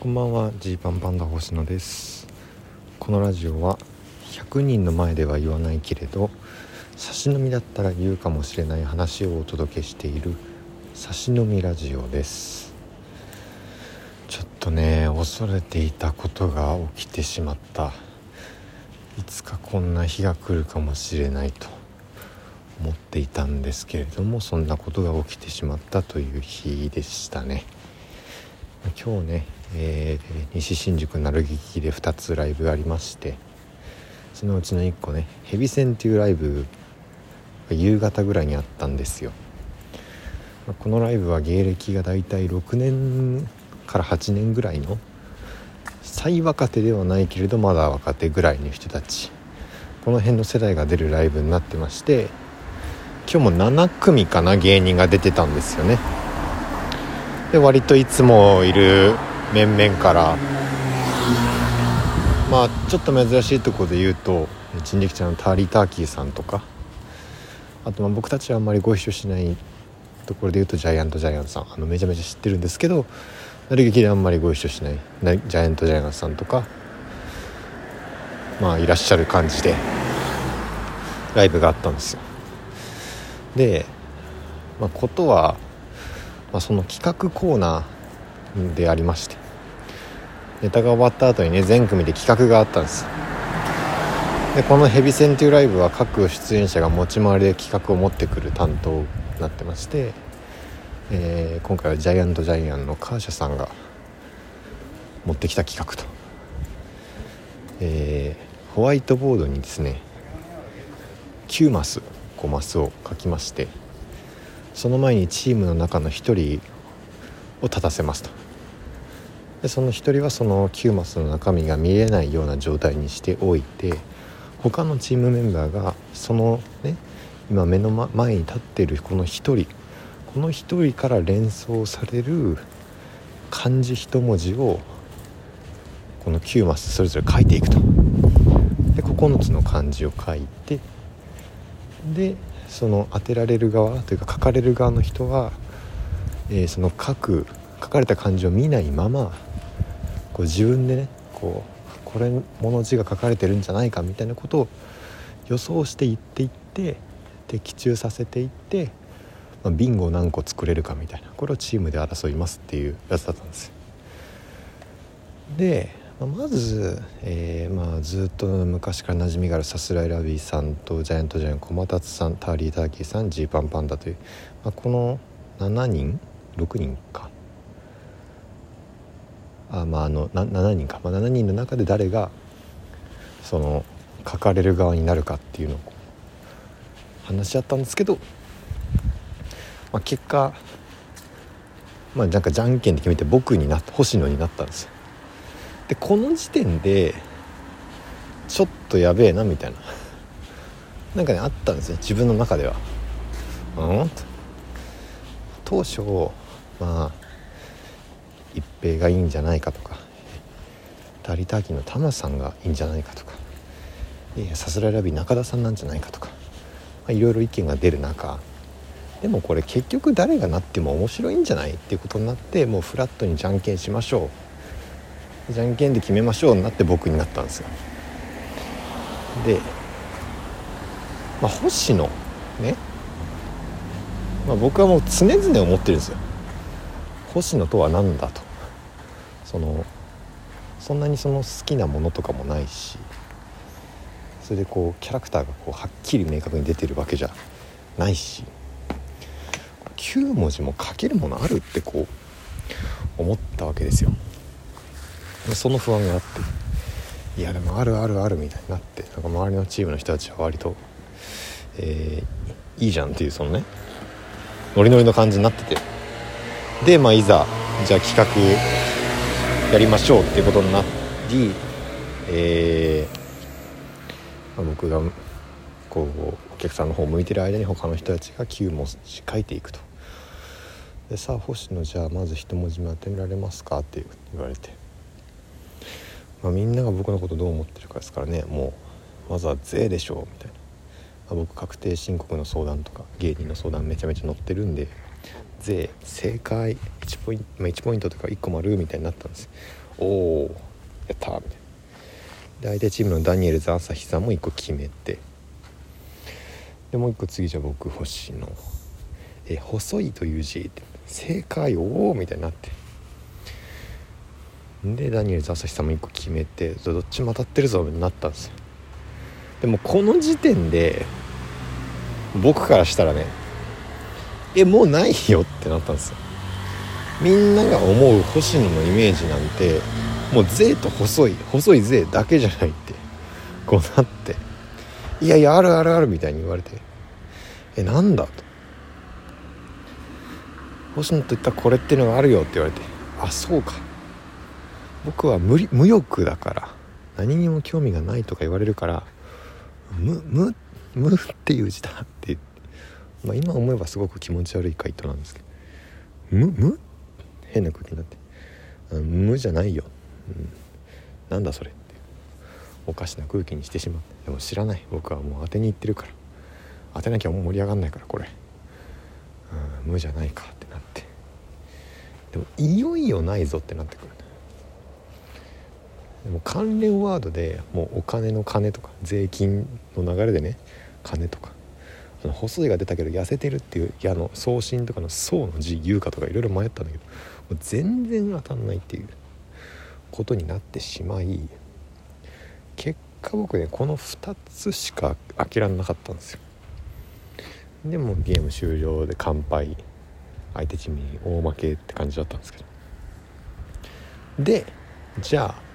こんばんは。ジーパンパンダ星野です。このラジオは100人の前では言わないけれど差し飲みだったら言うかもしれない話をお届けしている差し飲みラジオです。ちょっとね恐れていたことが起きてしまった。いつかこんな日が来るかもしれないと思っていたんですけれどもそんなことが起きてしまったという日でしたね。今日ね、えー、西新宿鳴劇で2つライブありましてそのうちの1個ねヘビ戦っていうライブが夕方ぐらいにあったんですよ。このライブは芸歴がだいたい6年から8年ぐらいの最若手ではないけれどまだ若手ぐらいの人たち。この辺の世代が出るライブになってまして今日も7組かな芸人が出てたんですよね。で割といつもいる面々からまあちょっと珍しいところで言うと人力車のターリーターキーさんとかあとまあ僕たちはあんまりご一緒しないところで言うとジャイアントジャイアントさんあのめちゃめちゃ知ってるんですけど成劇であんまりご一緒しないジャイアントジャイアントさんとかまあいらっしゃる感じでライブがあったんですよ。で、まあ、ことは、まあ、その企画コーナーでありましてネタが終わった後にね全組で企画があったんですでこの「ヘビ戦」というライブは各出演者が持ち回りで企画を持ってくる担当になってまして、えー、今回はジャイアントジャイアンのカーシャさんが持ってきた企画と、えー、ホワイトボードにですね9マス5マスを書きましてその前にチームの中の1人を立たせますと。でその1人はその9マスの中身が見えないような状態にしておいて他のチームメンバーがそのね今目の前に立ってるこの1人この1人から連想される漢字一文字をこの9マスそれぞれ書いていくと。で9つの漢字を書いてでその当てられる側というか書かれる側の人は、えー、その書く書かれた漢字を見ないままこう自分でねこうこれもの字が書かれてるんじゃないかみたいなことを予想していっていって的中させていって、まあ、ビンゴを何個作れるかみたいなこれをチームで争いますっていうやつだったんですよ。でまず、えー、まあ、ずっと昔から馴染みがあるさすらいラビーさんとジャイアントジャイアン小松さんターリーターキーさんジーパンパンダという、まあ、この7人6人か。あまああの7人か、まあ、7人の中で誰がその書かれる側になるかっていうのを話し合ったんですけど、まあ、結果まあなんかじゃんけんで決めて僕になった星野になったんですよ。でこの時点でちょっとやべえなみたいな。なんかねあったんですよ自分の中では。うん？当初まあ一平がいいんじゃないかとかダリターキーのタマさんがいいんじゃないかとかさすらいラビ中田さんなんじゃないかとかいろいろ意見が出る中でもこれ結局誰がなっても面白いんじゃないっていうことになってもうフラットにじゃんけんしましょう。じゃんけんで決めましょうになって僕になったんですよ。で、まあ、星野ね、まあ、僕はもう常々思ってるんですよ。星野とは何だと。そのそんなにその好きなものとかもないし。それでこうキャラクターがこうはっきり明確に出てるわけじゃないし。9文字も書けるものあるってこう思ったわけですよ。その不安があって。いやでもあるあるあるみたいになって。なんか周りのチームの人たちは割と、えー、いいじゃんっていうそのねノリノリの感じになってて。でまあいざじゃあ企画やりましょうっていうことになりえーまあ、僕がこうお客さんの方向いてる間に他の人たちが9文字書いていくと。でさあ星野じゃあまず一文字目当てられますか？って言われて、まあ、みんなが僕のことどう思ってるかですからね。もうまずは「税でしょう」みたいな、まあ、僕確定申告の相談とか芸人の相談めちゃめちゃ載ってるんで税正解1ポイント、まあ、1ポイントとか1個丸みたいになったんです。おおやったみたいな。で相手チームのダニエルズ朝日さんも1個決めて。でもう1個次じゃ僕星の「え細い」という字正解おおみたいになって。でダニエルズ朝日さんも1個決めてどっちも当たってるぞになったんですよ。でもこの時点で僕からしたらねえもうないよってなったんですよ。みんなが思う星野のイメージなんてもう税と細い細い税だけじゃないってこうなって。いやいやあるあるあるみたいに言われてえなんだと。星野と言ったらこれっていうのがあるよって言われてあそうか。僕は無無欲だから何にも興味がないとか言われるから無無無っていう字だってまあ、今思えばすごく気持ち悪い回答なんですけど無無？変な空気になって無じゃないよ、うん、なんだそれって。おかしな空気にしてしまって。でも知らない。僕はもう当てに行ってるから。当てなきゃもう盛り上がんないからこれ、うん、無じゃないかってなって。でもいよいよないぞってなってくるねでも関連ワードでもうお金の金とか税金の流れでね金とかあの細いが出たけど痩せてるっていういやあの送信とかの「層の字言うかとかいろいろ迷ったんだけどもう全然当たんないっていうことになってしまい結果僕ねこの2つしか諦めなかったんですよ。でもゲーム終了で乾杯相手チームに大負けって感じだったんですけど。でじゃあ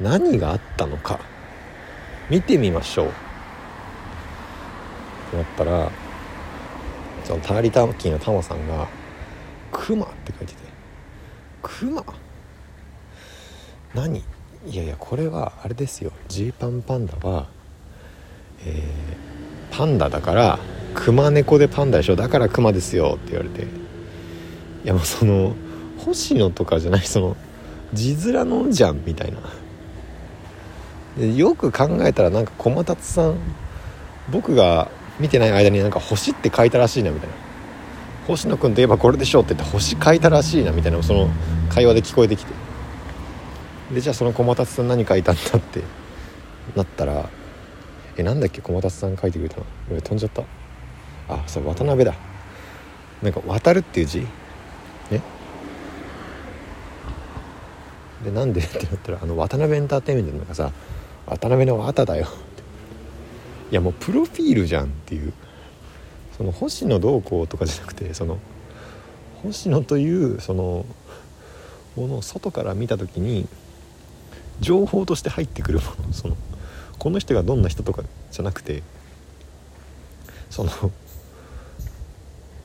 何があったのか。見てみましょう。ってなったらそのターリターキーのタモさんが「クマ」って書いてて「クマ？何？いやいやこれはあれですよ。ジーパンパンダはえー、パンダだからクマ猫でパンダでしょ？だからクマですよ。って言われて。いやもうその星野とかじゃないその字面のじゃんみたいな。よく考えたらなんか駒達さん僕が見てない間になんか星って書いたらしいなみたいな。星野君といえばこれでしょって言って星書いたらしいなみたいなその会話で聞こえてきて。でじゃあその駒達さん何書いたんだってなったらえなんだっけ駒達さん書いてくれたの。飛んじゃった。あそれ渡辺だ。なんか「渡る」っていう字？ねでなんでってなったらあの渡辺エンターテインメントのなんかさ渡辺の綿だよ。いやもうプロフィールじゃんっていう。その星野どうこうとかじゃなくてその星野というそのものを外から見た時に情報として入ってくるもの。そのこの人がどんな人とかじゃなくてその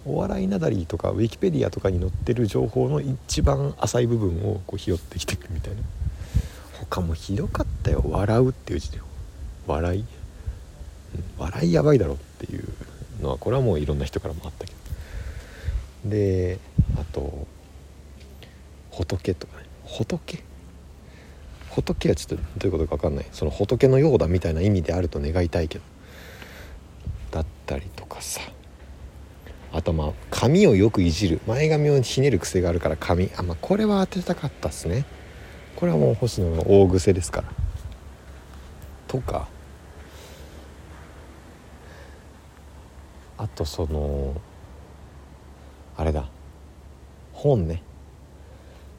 お笑いなだりとかウィキペディアとかに載ってる情報の一番浅い部分をこう拾ってきていくみたいな。他もひどかったよ「笑う」っていう字で笑い？笑いやばいだろっていうのはこれはもういろんな人からもあったけど。であと仏とかね。仏？仏はちょっとどういうことか分かんない。その仏のようだみたいな意味であると願いたいけど。だったりとかさ。あとまあ髪をよくいじる。前髪をひねる癖があるから髪あまあこれは当てたかったっすね。これはもう星野の大癖ですから。とか。あとそのあれだ。本ね。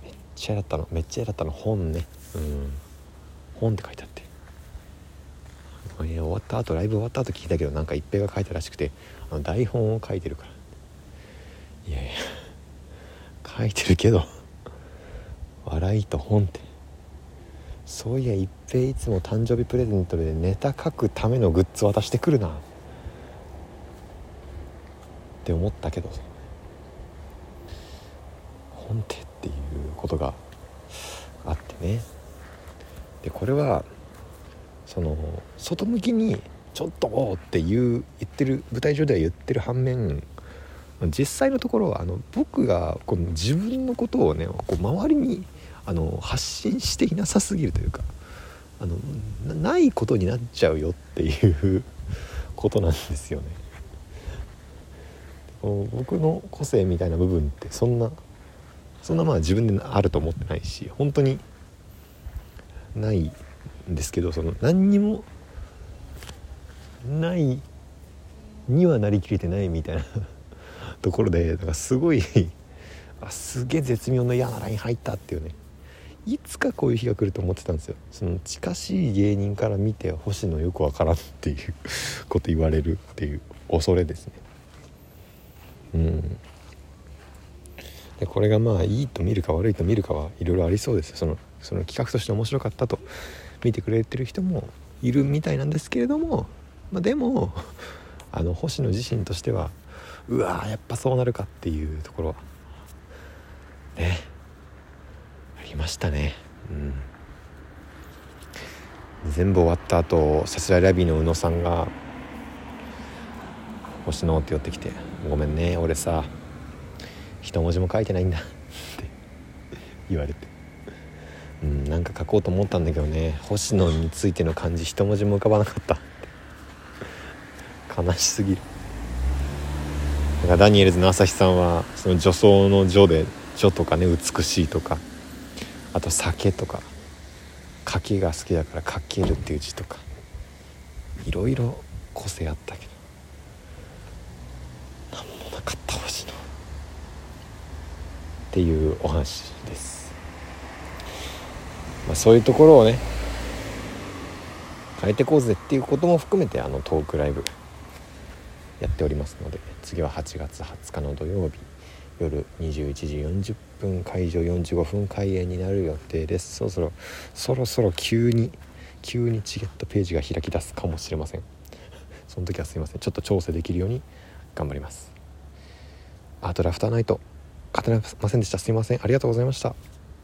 めっちゃやったの。めっちゃやったの。本ね。うん。本って書いてあって。終わった後ライブ終わった後聞いたけどなんか一平が書いたらしくてあの台本を書いてるから。いやいや。書いてるけど。笑いと本って。そういや一平いつも誕生日プレゼントでネタ書くためのグッズ渡してくるなって思ったけど本手っていうことがあってねでこれはその外向きに「ちょっと!」っていう言ってる舞台上では言ってる反面実際のところはあの僕がこの自分のことをねこう周りにあの発信していなさすぎるというかあのないことになっちゃうよっていうことなんですよね。僕の個性みたいな部分ってそんなそんなまあ自分であると思ってないし本当にないんですけどその何にもないにはなりきれてないみたいな ところでだからすごいあすげえ絶妙な嫌なライン入ったっていうねいつかこういう日が来ると思ってたんですよ。その近しい芸人から見て星野よくわからんっていうこと言われるっていう恐れですね。うん。でこれがまあいいと見るか悪いと見るかはいろいろありそうですそのその企画として面白かったと見てくれてる人もいるみたいなんですけれども、まあ、でもあの星野自身としてはうわやっぱそうなるかっていうところはね。ありましたね。うん。全部終わった後さすらいラビーの宇野さんが「星野」って寄ってきて「ごめんね俺さ一文字も書いてないんだ」って言われて。うんなんか書こうと思ったんだけどね星野についての漢字一文字も浮かばなかった悲しすぎる。だからダニエルズの朝日さんはその女装の女で女とかね美しいとか。あと酒とかかけが好きだからかけるっていう字とかいろいろ個性あったけど何もなかった星野っていうお話です、まあ、そういうところをね変えてこうぜっていうことも含めてあのトークライブやっておりますので次は8月20日の土曜日夜21時40分会場45分開演になる予定です。そろそろそろそろ急に急にチケットページが開き出すかもしれません。その時はすいません。ちょっと調整できるように頑張ります。アートラフターナイト勝てませんでした。すいません。ありがとうございました。